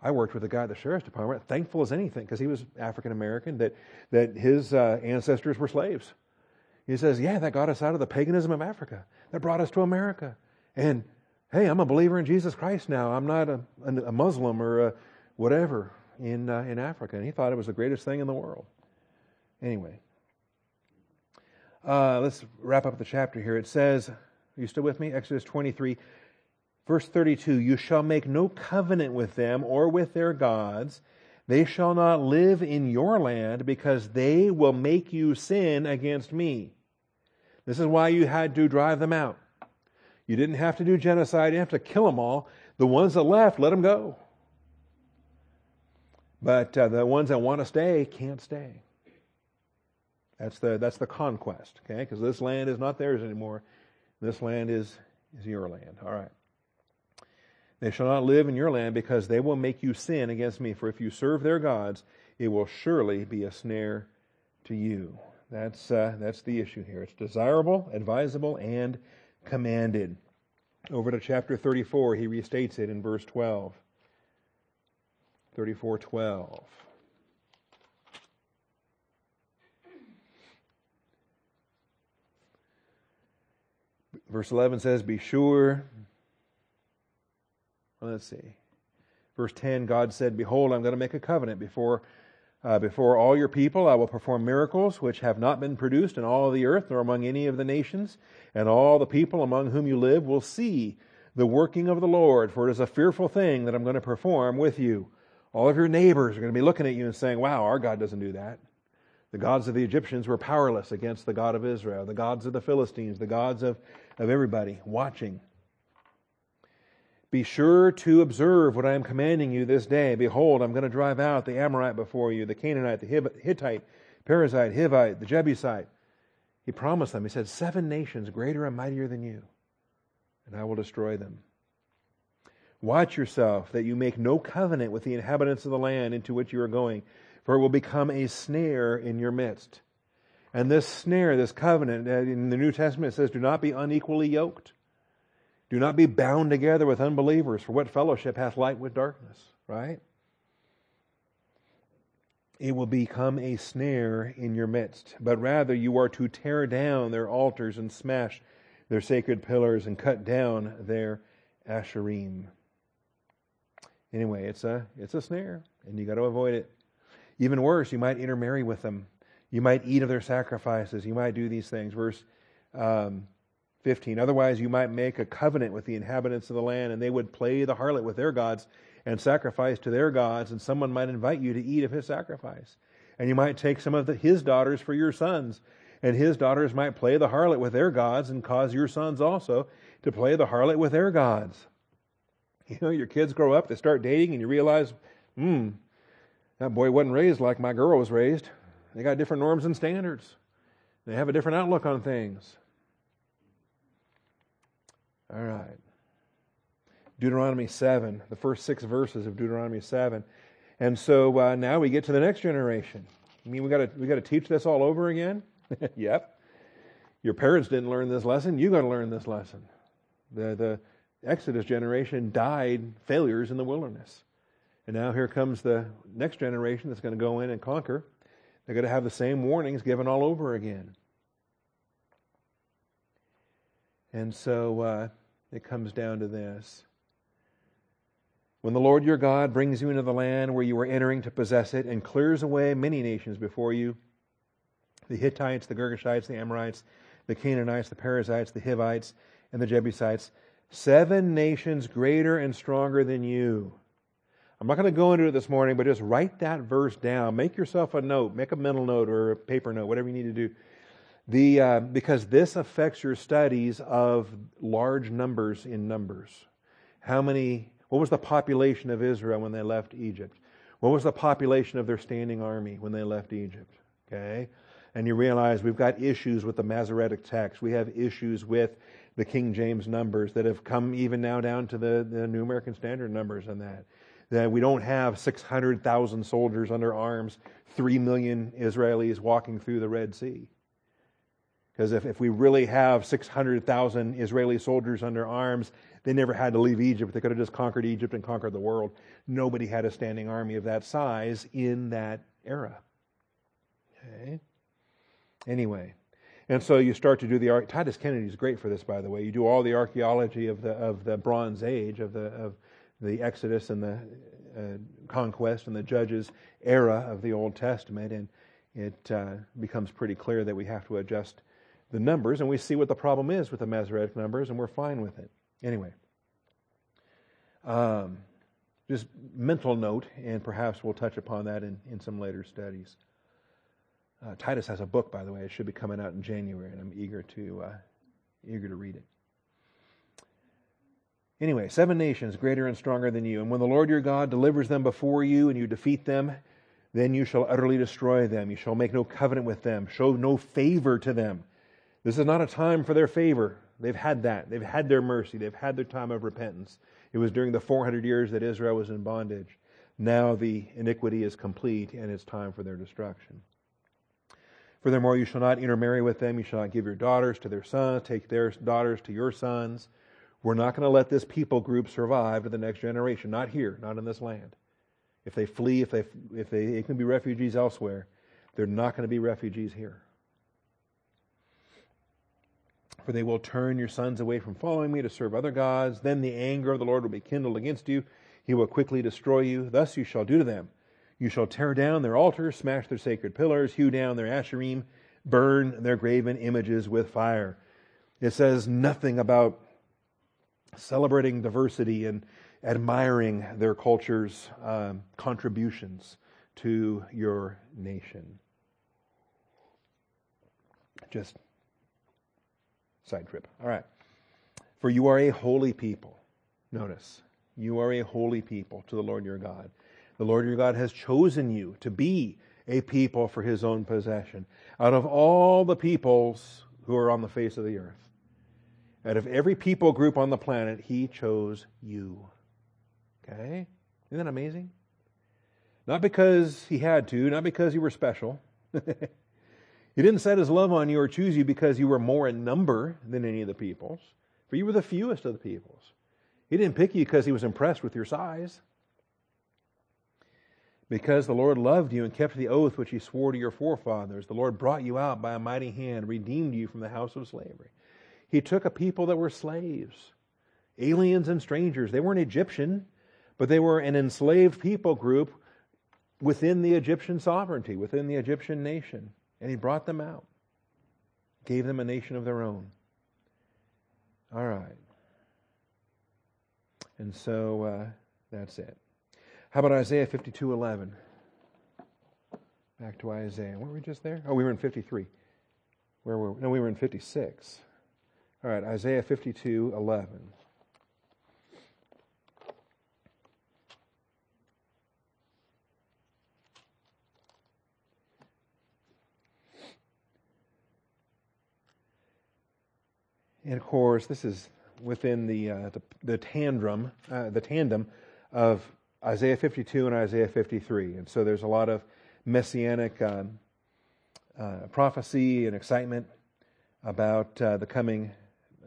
I worked with a guy at the sheriff's department, thankful as anything, because he was African American, that, that his uh, ancestors were slaves. He says, Yeah, that got us out of the paganism of Africa. That brought us to America. And hey, I'm a believer in Jesus Christ now. I'm not a, a Muslim or a whatever in, uh, in Africa. And he thought it was the greatest thing in the world. Anyway, uh, let's wrap up the chapter here. It says, Are you still with me? Exodus 23, verse 32 You shall make no covenant with them or with their gods. They shall not live in your land because they will make you sin against me. This is why you had to drive them out. You didn't have to do genocide. You didn't have to kill them all. The ones that left, let them go. But uh, the ones that want to stay can't stay. That's the, that's the conquest, okay? Because this land is not theirs anymore. This land is, is your land. All right. They shall not live in your land because they will make you sin against me. For if you serve their gods, it will surely be a snare to you. That's, uh, that's the issue here. It's desirable, advisable, and commanded. Over to chapter 34, he restates it in verse 12. 34 12. Verse 11 says, Be sure. Let's see. Verse 10 God said, Behold, I'm going to make a covenant before uh, before all your people I will perform miracles which have not been produced in all the earth nor among any of the nations, and all the people among whom you live will see the working of the Lord, for it is a fearful thing that I'm going to perform with you. All of your neighbors are going to be looking at you and saying, Wow, our God doesn't do that. The gods of the Egyptians were powerless against the God of Israel, the gods of the Philistines, the gods of, of everybody watching. Be sure to observe what I am commanding you this day. Behold, I'm going to drive out the Amorite before you, the Canaanite, the Hittite, Perizzite, Hivite, the Jebusite. He promised them, He said, Seven nations greater and mightier than you, and I will destroy them. Watch yourself that you make no covenant with the inhabitants of the land into which you are going, for it will become a snare in your midst. And this snare, this covenant, uh, in the New Testament it says, do not be unequally yoked. Do not be bound together with unbelievers, for what fellowship hath light with darkness, right? It will become a snare in your midst, but rather you are to tear down their altars and smash their sacred pillars and cut down their asherim. Anyway, it's a it's a snare, and you got to avoid it. Even worse, you might intermarry with them. You might eat of their sacrifices. You might do these things. Verse um, 15. Otherwise, you might make a covenant with the inhabitants of the land, and they would play the harlot with their gods and sacrifice to their gods, and someone might invite you to eat of his sacrifice. And you might take some of the, his daughters for your sons, and his daughters might play the harlot with their gods and cause your sons also to play the harlot with their gods. You know, your kids grow up, they start dating, and you realize, hmm, that boy wasn't raised like my girl was raised. They got different norms and standards. They have a different outlook on things. All right. Deuteronomy 7, the first six verses of Deuteronomy 7. And so uh, now we get to the next generation. I mean, we got we got to teach this all over again. yep. Your parents didn't learn this lesson. You got to learn this lesson. The the Exodus generation died failures in the wilderness. And now here comes the next generation that's going to go in and conquer. They're going to have the same warnings given all over again. And so uh, it comes down to this. When the Lord your God brings you into the land where you are entering to possess it and clears away many nations before you the Hittites, the Girgashites, the Amorites, the Canaanites, the Perizzites, the Hivites, and the Jebusites Seven nations greater and stronger than you. I'm not going to go into it this morning, but just write that verse down. Make yourself a note, make a mental note or a paper note, whatever you need to do. The, uh, because this affects your studies of large numbers in numbers. How many, what was the population of Israel when they left Egypt? What was the population of their standing army when they left Egypt? Okay? And you realize we've got issues with the Masoretic text. We have issues with the King James numbers that have come even now down to the, the New American Standard numbers and that. That we don't have 600,000 soldiers under arms, 3 million Israelis walking through the Red Sea. Because if, if we really have 600,000 Israeli soldiers under arms, they never had to leave Egypt. They could have just conquered Egypt and conquered the world. Nobody had a standing army of that size in that era. Okay? Anyway, and so you start to do the Titus Kennedy is great for this, by the way. You do all the archaeology of the of the Bronze Age of the of the Exodus and the uh, conquest and the Judges era of the Old Testament, and it uh, becomes pretty clear that we have to adjust the numbers, and we see what the problem is with the Masoretic numbers, and we're fine with it. Anyway, um, just mental note, and perhaps we'll touch upon that in, in some later studies. Uh, Titus has a book, by the way. It should be coming out in January, and I'm eager to uh, eager to read it. Anyway, seven nations greater and stronger than you, and when the Lord your God delivers them before you, and you defeat them, then you shall utterly destroy them. You shall make no covenant with them, show no favor to them. This is not a time for their favor. They've had that. They've had their mercy. They've had their time of repentance. It was during the 400 years that Israel was in bondage. Now the iniquity is complete, and it's time for their destruction. Furthermore, you shall not intermarry with them. You shall not give your daughters to their sons, take their daughters to your sons. We're not going to let this people group survive to the next generation. Not here, not in this land. If they flee, if they, if they, they can be refugees elsewhere, they're not going to be refugees here. For they will turn your sons away from following me to serve other gods. Then the anger of the Lord will be kindled against you. He will quickly destroy you. Thus you shall do to them you shall tear down their altars, smash their sacred pillars, hew down their asherim, burn their graven images with fire. It says nothing about celebrating diversity and admiring their culture's um, contributions to your nation. Just side trip. All right. For you are a holy people. Notice, you are a holy people to the Lord your God. The Lord your God has chosen you to be a people for his own possession out of all the peoples who are on the face of the earth. Out of every people group on the planet, he chose you. Okay? Isn't that amazing? Not because he had to, not because you were special. he didn't set his love on you or choose you because you were more in number than any of the peoples, for you were the fewest of the peoples. He didn't pick you because he was impressed with your size. Because the Lord loved you and kept the oath which he swore to your forefathers, the Lord brought you out by a mighty hand, redeemed you from the house of slavery. He took a people that were slaves, aliens and strangers. They weren't Egyptian, but they were an enslaved people group within the Egyptian sovereignty, within the Egyptian nation. And he brought them out, gave them a nation of their own. All right. And so uh, that's it. How about Isaiah 52 11? Back to Isaiah. Weren't we just there? Oh, we were in 53. Where were we? No, we were in 56. All right, Isaiah 52 11. And of course, this is within the uh, the, the, tandem uh, the tandem of Isaiah 52 and Isaiah 53, and so there's a lot of messianic um, uh, prophecy and excitement about uh, the coming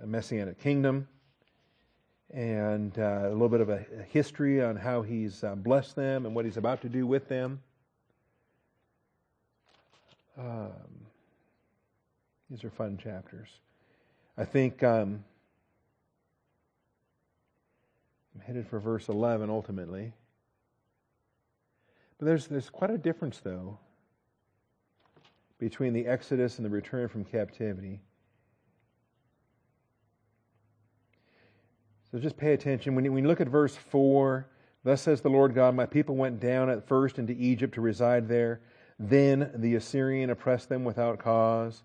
messianic kingdom, and uh, a little bit of a history on how he's uh, blessed them and what he's about to do with them. Um, these are fun chapters. I think um, I'm headed for verse 11 ultimately. But there's, there's quite a difference, though, between the Exodus and the return from captivity. So just pay attention. When you, when you look at verse 4, thus says the Lord God, My people went down at first into Egypt to reside there. Then the Assyrian oppressed them without cause.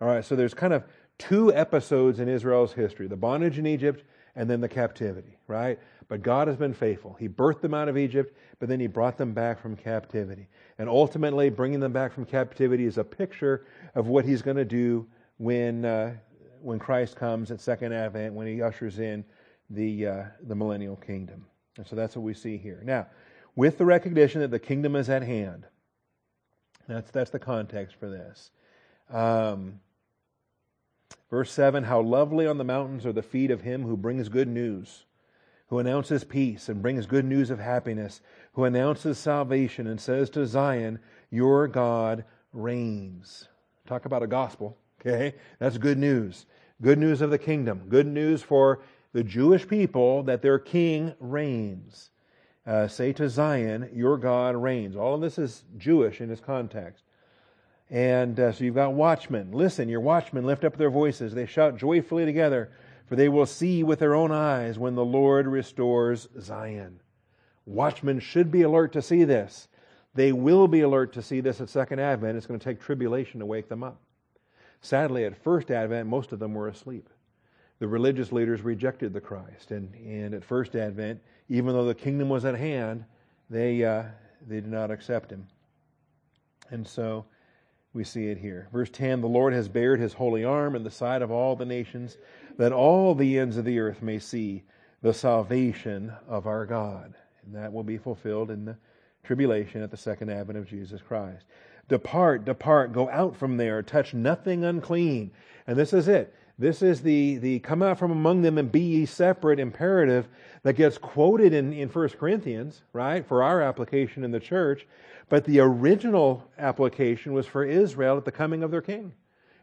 All right, so there's kind of two episodes in Israel's history the bondage in Egypt and then the captivity, right? But God has been faithful. He birthed them out of Egypt, but then He brought them back from captivity. And ultimately, bringing them back from captivity is a picture of what He's going to do when, uh, when Christ comes at Second Advent, when He ushers in the, uh, the millennial kingdom. And so that's what we see here. Now, with the recognition that the kingdom is at hand, that's, that's the context for this. Um, Verse 7 How lovely on the mountains are the feet of him who brings good news, who announces peace and brings good news of happiness, who announces salvation and says to Zion, Your God reigns. Talk about a gospel, okay? That's good news. Good news of the kingdom. Good news for the Jewish people that their king reigns. Uh, say to Zion, Your God reigns. All of this is Jewish in its context. And uh, so you've got watchmen. Listen, your watchmen lift up their voices. They shout joyfully together, for they will see with their own eyes when the Lord restores Zion. Watchmen should be alert to see this. They will be alert to see this at Second Advent. It's going to take tribulation to wake them up. Sadly, at First Advent, most of them were asleep. The religious leaders rejected the Christ. And, and at First Advent, even though the kingdom was at hand, they, uh, they did not accept him. And so, we see it here. Verse 10 The Lord has bared his holy arm in the sight of all the nations, that all the ends of the earth may see the salvation of our God. And that will be fulfilled in the tribulation at the second advent of Jesus Christ. Depart, depart, go out from there, touch nothing unclean. And this is it. This is the, the come out from among them and be ye separate imperative that gets quoted in, in 1 Corinthians, right, for our application in the church. But the original application was for Israel at the coming of their king,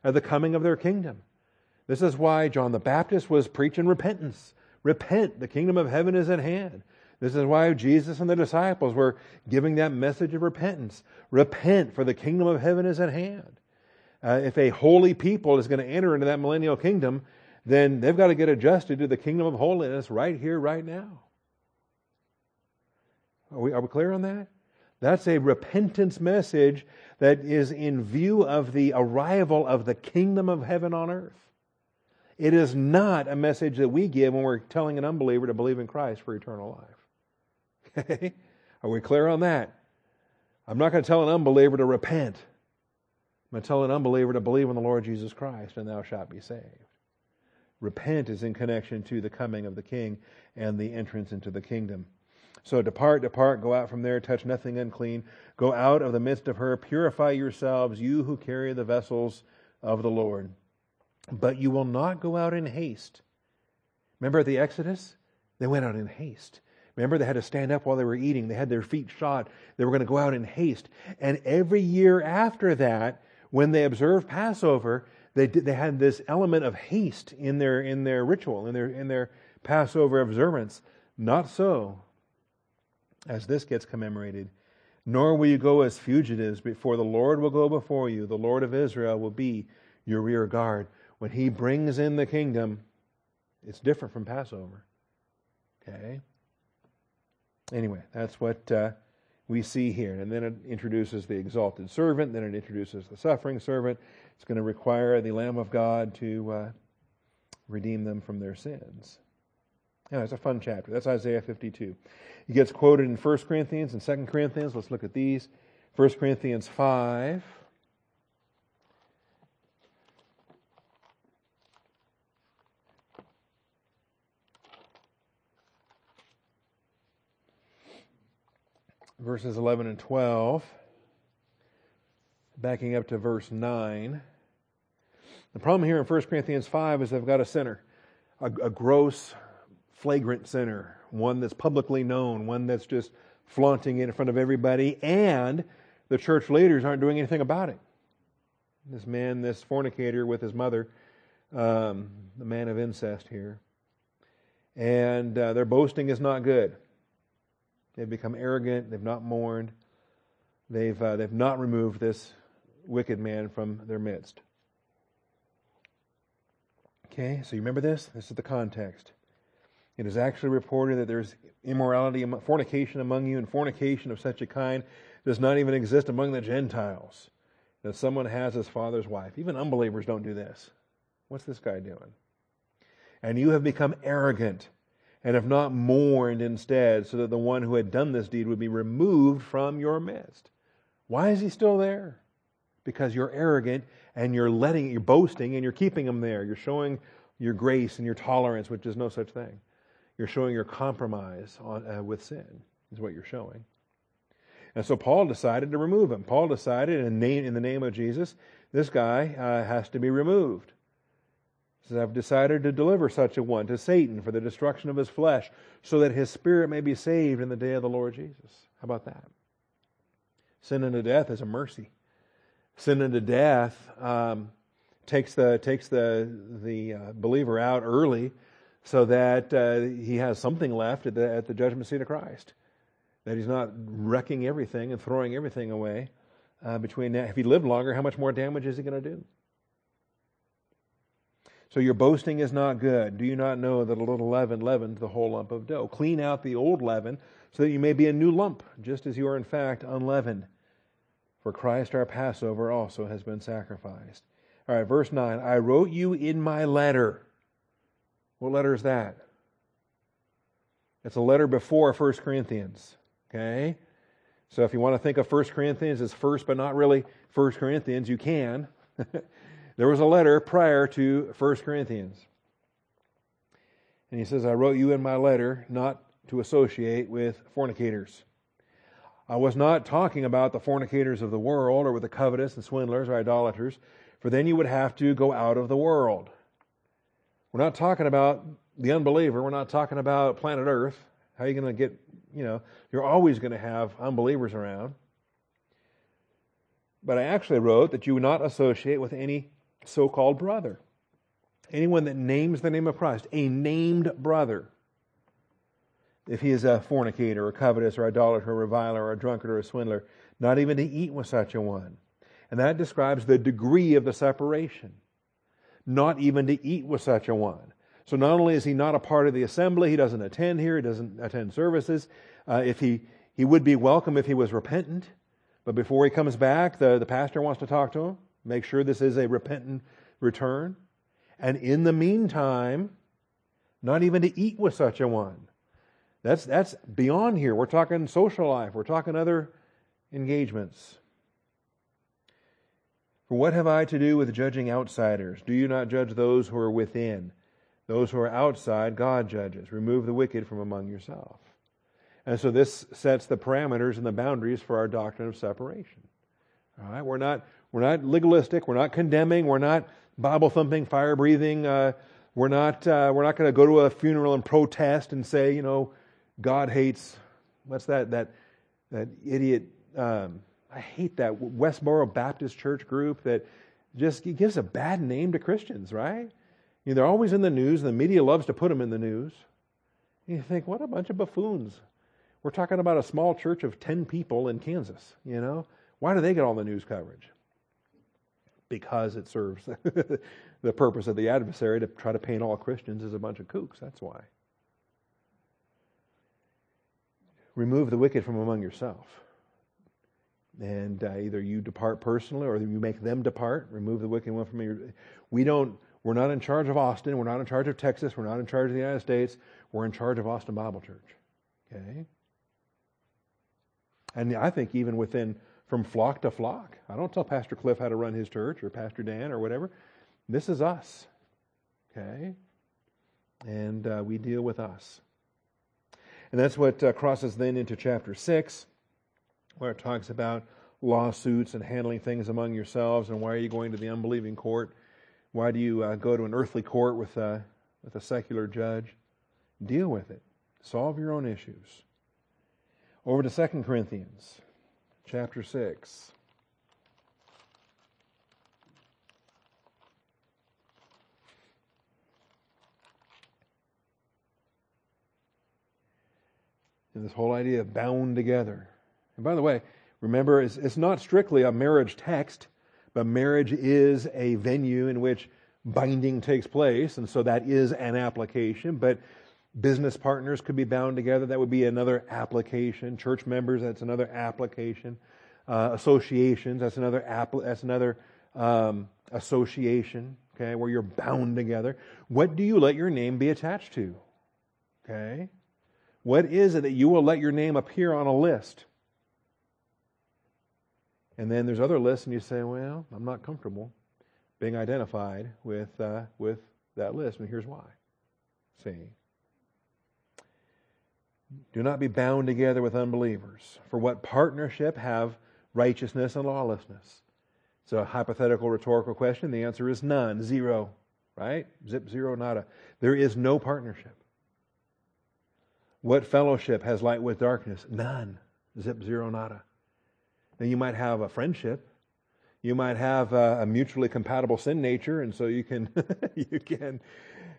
at the coming of their kingdom. This is why John the Baptist was preaching repentance. Repent, the kingdom of heaven is at hand. This is why Jesus and the disciples were giving that message of repentance. Repent, for the kingdom of heaven is at hand. Uh, if a holy people is going to enter into that millennial kingdom, then they've got to get adjusted to the kingdom of holiness right here, right now. Are we, are we clear on that? That's a repentance message that is in view of the arrival of the kingdom of heaven on earth. It is not a message that we give when we're telling an unbeliever to believe in Christ for eternal life. Okay? Are we clear on that? I'm not going to tell an unbeliever to repent. I'm going to tell an unbeliever to believe in the Lord Jesus Christ and thou shalt be saved. Repent is in connection to the coming of the King and the entrance into the kingdom. So depart, depart, go out from there, touch nothing unclean. Go out of the midst of her, purify yourselves, you who carry the vessels of the Lord. But you will not go out in haste. Remember the Exodus? They went out in haste. Remember, they had to stand up while they were eating. They had their feet shod. They were going to go out in haste. And every year after that, when they observed Passover, they, did, they had this element of haste in their, in their ritual, in their, in their Passover observance. Not so as this gets commemorated. Nor will you go as fugitives, before the Lord will go before you. The Lord of Israel will be your rear guard. When he brings in the kingdom, it's different from Passover. Okay? Anyway, that's what uh, we see here. And then it introduces the exalted servant, then it introduces the suffering servant. It's going to require the Lamb of God to uh, redeem them from their sins. Yeah, it's a fun chapter. That's Isaiah 52. It gets quoted in 1 Corinthians and 2 Corinthians. Let's look at these. 1 Corinthians 5. Verses 11 and 12. Backing up to verse 9. The problem here in 1 Corinthians 5 is they've got a sinner, a, a gross, flagrant sinner, one that's publicly known, one that's just flaunting it in front of everybody, and the church leaders aren't doing anything about it. This man, this fornicator with his mother, um, the man of incest here. And uh, their boasting is not good. They've become arrogant, they've not mourned, they've, uh, they've not removed this wicked man from their midst. Okay, so you remember this? This is the context. It is actually reported that there's immorality, fornication among you, and fornication of such a kind does not even exist among the Gentiles. That someone has his father's wife. Even unbelievers don't do this. What's this guy doing? And you have become arrogant and have not mourned instead, so that the one who had done this deed would be removed from your midst. Why is he still there? Because you're arrogant and you're letting, you're boasting and you're keeping him there. You're showing your grace and your tolerance, which is no such thing. You're showing your compromise on, uh, with sin, is what you're showing. And so Paul decided to remove him. Paul decided in, name, in the name of Jesus, this guy uh, has to be removed. Says, I've decided to deliver such a one to Satan for the destruction of his flesh, so that his spirit may be saved in the day of the Lord Jesus. How about that? Sin unto death is a mercy. Sin unto death um, takes the takes the the uh, believer out early so that uh, he has something left at the, at the judgment seat of Christ. That he's not wrecking everything and throwing everything away. Uh, between now, if he lived longer, how much more damage is he going to do? So your boasting is not good. Do you not know that a little leaven leavens the whole lump of dough? Clean out the old leaven so that you may be a new lump, just as you are in fact unleavened. For Christ our Passover also has been sacrificed. All right, verse 9. I wrote you in my letter what letter is that? It's a letter before 1 Corinthians. Okay? So if you want to think of 1 Corinthians as first but not really 1 Corinthians, you can. there was a letter prior to 1 Corinthians. And he says, I wrote you in my letter not to associate with fornicators. I was not talking about the fornicators of the world or with the covetous and swindlers or idolaters, for then you would have to go out of the world. We're not talking about the unbeliever. We're not talking about planet Earth. How are you going to get, you know, you're always going to have unbelievers around. But I actually wrote that you would not associate with any so called brother. Anyone that names the name of Christ, a named brother. If he is a fornicator or covetous or idolater or reviler or a drunkard or a swindler, not even to eat with such a one. And that describes the degree of the separation not even to eat with such a one. So not only is he not a part of the assembly, he doesn't attend here, he doesn't attend services. Uh, if he, he would be welcome if he was repentant, but before he comes back, the, the pastor wants to talk to him, make sure this is a repentant return. And in the meantime, not even to eat with such a one. That's, that's beyond here. We're talking social life, we're talking other engagements. For what have I to do with judging outsiders? Do you not judge those who are within? Those who are outside, God judges. Remove the wicked from among yourself. And so this sets the parameters and the boundaries for our doctrine of separation. All right, we're not we're not legalistic. We're not condemning. We're not Bible thumping, fire breathing. Uh, we're not uh, we're not going to go to a funeral and protest and say, you know, God hates. What's that that that idiot? Um, I hate that Westboro Baptist Church group that just gives a bad name to Christians, right? You know, they're always in the news, and the media loves to put them in the news. And you think, what a bunch of buffoons. We're talking about a small church of 10 people in Kansas, you know? Why do they get all the news coverage? Because it serves the purpose of the adversary to try to paint all Christians as a bunch of kooks. That's why. Remove the wicked from among yourself. And uh, either you depart personally or you make them depart. Remove the wicked one from your. We don't. We're not in charge of Austin. We're not in charge of Texas. We're not in charge of the United States. We're in charge of Austin Bible Church. Okay? And I think even within from flock to flock. I don't tell Pastor Cliff how to run his church or Pastor Dan or whatever. This is us. Okay? And uh, we deal with us. And that's what uh, crosses then into chapter 6, where it talks about lawsuits and handling things among yourselves and why are you going to the unbelieving court? Why do you uh, go to an earthly court with a, with a secular judge? Deal with it. Solve your own issues. Over to 2 Corinthians chapter 6. And this whole idea of bound together. And by the way, remember, it's, it's not strictly a marriage text, but marriage is a venue in which binding takes place, and so that is an application. But Business partners could be bound together. That would be another application. Church members, that's another application. Uh, associations, that's another app, that's another um, association. Okay, where you're bound together. What do you let your name be attached to? Okay, what is it that you will let your name appear on a list? And then there's other lists, and you say, "Well, I'm not comfortable being identified with uh, with that list," and here's why. See. Do not be bound together with unbelievers. For what partnership have righteousness and lawlessness? It's a hypothetical rhetorical question. The answer is none, zero, right? Zip, zero, nada. There is no partnership. What fellowship has light with darkness? None, zip, zero, nada. Now you might have a friendship. You might have a, mutually compatible sin nature, and so you can, you can,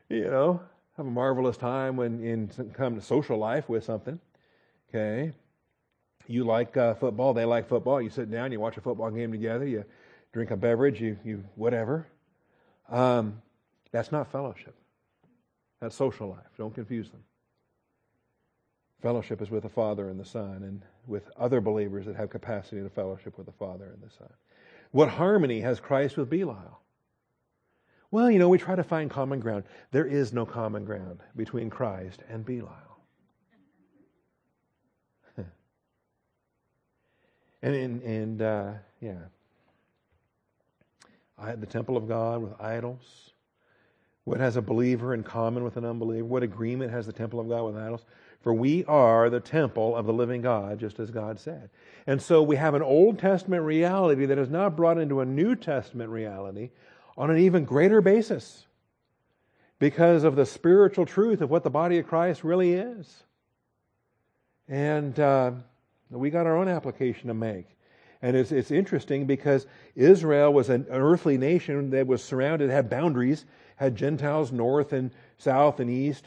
you know, have a marvelous time when in come to social life with something. Okay, you like uh, football, they like football. You sit down, you watch a football game together, you drink a beverage, you you whatever. Um, that's not fellowship. That's social life. Don't confuse them. Fellowship is with the Father and the Son, and with other believers that have capacity to fellowship with the Father and the Son. What harmony has Christ with Belial? Well, you know, we try to find common ground. There is no common ground between Christ and Belial. and and, and uh, yeah, I, had the temple of God with idols. What has a believer in common with an unbeliever? What agreement has the temple of God with idols? For we are the temple of the living God, just as God said. And so we have an Old Testament reality that is now brought into a New Testament reality on an even greater basis because of the spiritual truth of what the body of Christ really is. And uh, we got our own application to make. And it's, it's interesting because Israel was an earthly nation that was surrounded, had boundaries, had Gentiles north and south and east,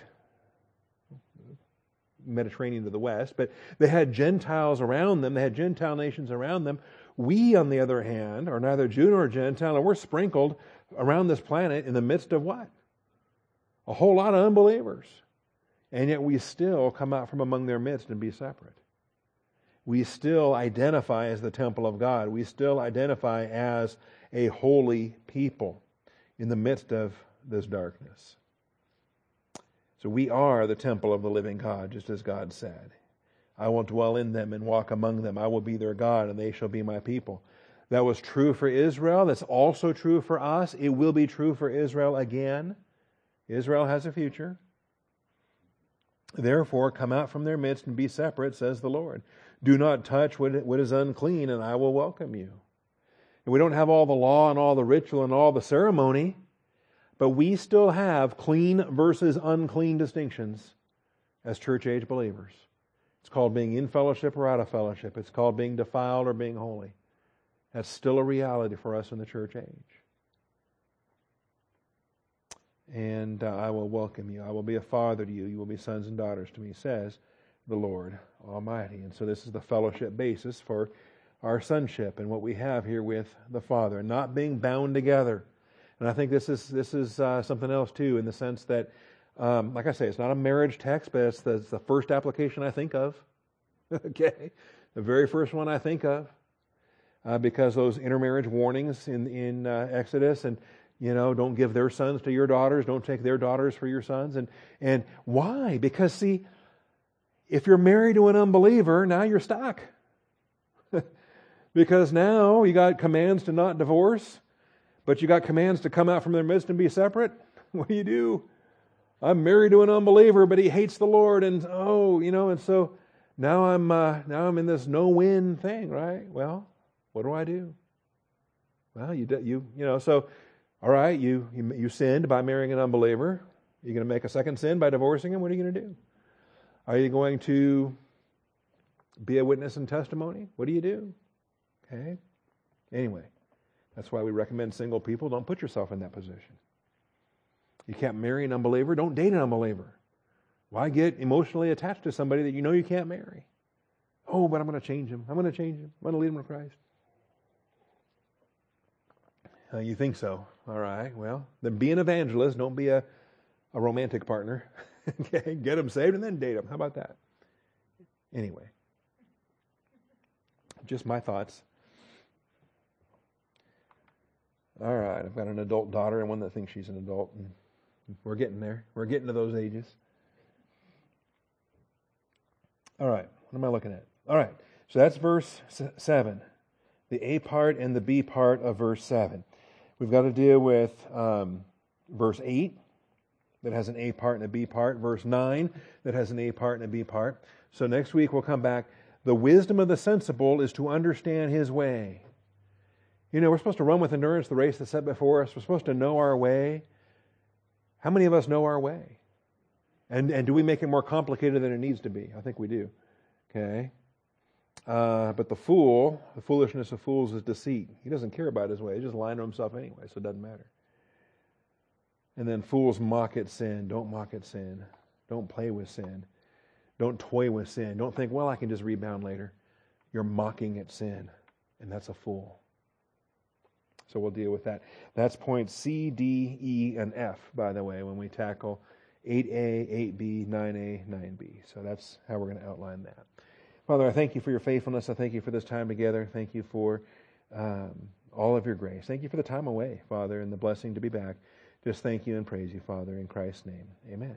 Mediterranean to the west, but they had Gentiles around them, they had Gentile nations around them. We, on the other hand, are neither Jew nor Gentile, and we're sprinkled around this planet in the midst of what? A whole lot of unbelievers. And yet we still come out from among their midst and be separate. We still identify as the temple of God. We still identify as a holy people in the midst of this darkness. So we are the temple of the living God, just as God said. I will dwell in them and walk among them. I will be their God, and they shall be my people. That was true for Israel. That's also true for us. It will be true for Israel again. Israel has a future. Therefore, come out from their midst and be separate, says the Lord. Do not touch what is unclean, and I will welcome you. And we don't have all the law and all the ritual and all the ceremony, but we still have clean versus unclean distinctions as church age believers. It's called being in fellowship or out of fellowship. It's called being defiled or being holy. That's still a reality for us in the church age. And uh, I will welcome you. I will be a father to you. You will be sons and daughters to me, says the Lord Almighty. And so this is the fellowship basis for our sonship and what we have here with the Father, And not being bound together. And I think this is this is uh, something else too, in the sense that um, like I say, it's not a marriage text, but it's the, it's the first application I think of. okay? The very first one I think of. Uh, because those intermarriage warnings in, in uh, Exodus and, you know, don't give their sons to your daughters, don't take their daughters for your sons. And, and why? Because, see, if you're married to an unbeliever, now you're stuck. because now you got commands to not divorce, but you got commands to come out from their midst and be separate. What do you do? I'm married to an unbeliever, but he hates the Lord, and oh, you know, and so now I'm uh, now I'm in this no-win thing, right? Well, what do I do? Well, you you you know, so all right, you you, you sinned by marrying an unbeliever. You're going to make a second sin by divorcing him. What are you going to do? Are you going to be a witness and testimony? What do you do? Okay. Anyway, that's why we recommend single people don't put yourself in that position. You can't marry an unbeliever. Don't date an unbeliever. Why get emotionally attached to somebody that you know you can't marry? Oh, but I'm going to change him. I'm going to change him. I'm going to lead him to Christ. Uh, you think so? All right. Well, then be an evangelist. Don't be a, a romantic partner. okay. Get them saved and then date them. How about that? Anyway, just my thoughts. All right. I've got an adult daughter and one that thinks she's an adult. And we're getting there. We're getting to those ages. All right. What am I looking at? All right. So that's verse 7, the A part and the B part of verse 7. We've got to deal with um, verse 8 that has an A part and a B part, verse 9 that has an A part and a B part. So next week we'll come back. The wisdom of the sensible is to understand his way. You know, we're supposed to run with endurance the race that's set before us. We're supposed to know our way. How many of us know our way? And, and do we make it more complicated than it needs to be? I think we do. Okay? Uh, but the fool, the foolishness of fools is deceit. He doesn't care about his way. He's just lying to himself anyway, so it doesn't matter. And then fools mock at sin. Don't mock at sin. Don't play with sin. Don't toy with sin. Don't think, well, I can just rebound later. You're mocking at sin, and that's a fool. So we'll deal with that. That's points C, D, E, and F, by the way, when we tackle 8A, 8B, 9A, 9B. So that's how we're going to outline that. Father, I thank you for your faithfulness. I thank you for this time together. Thank you for um, all of your grace. Thank you for the time away, Father, and the blessing to be back. Just thank you and praise you, Father, in Christ's name. Amen.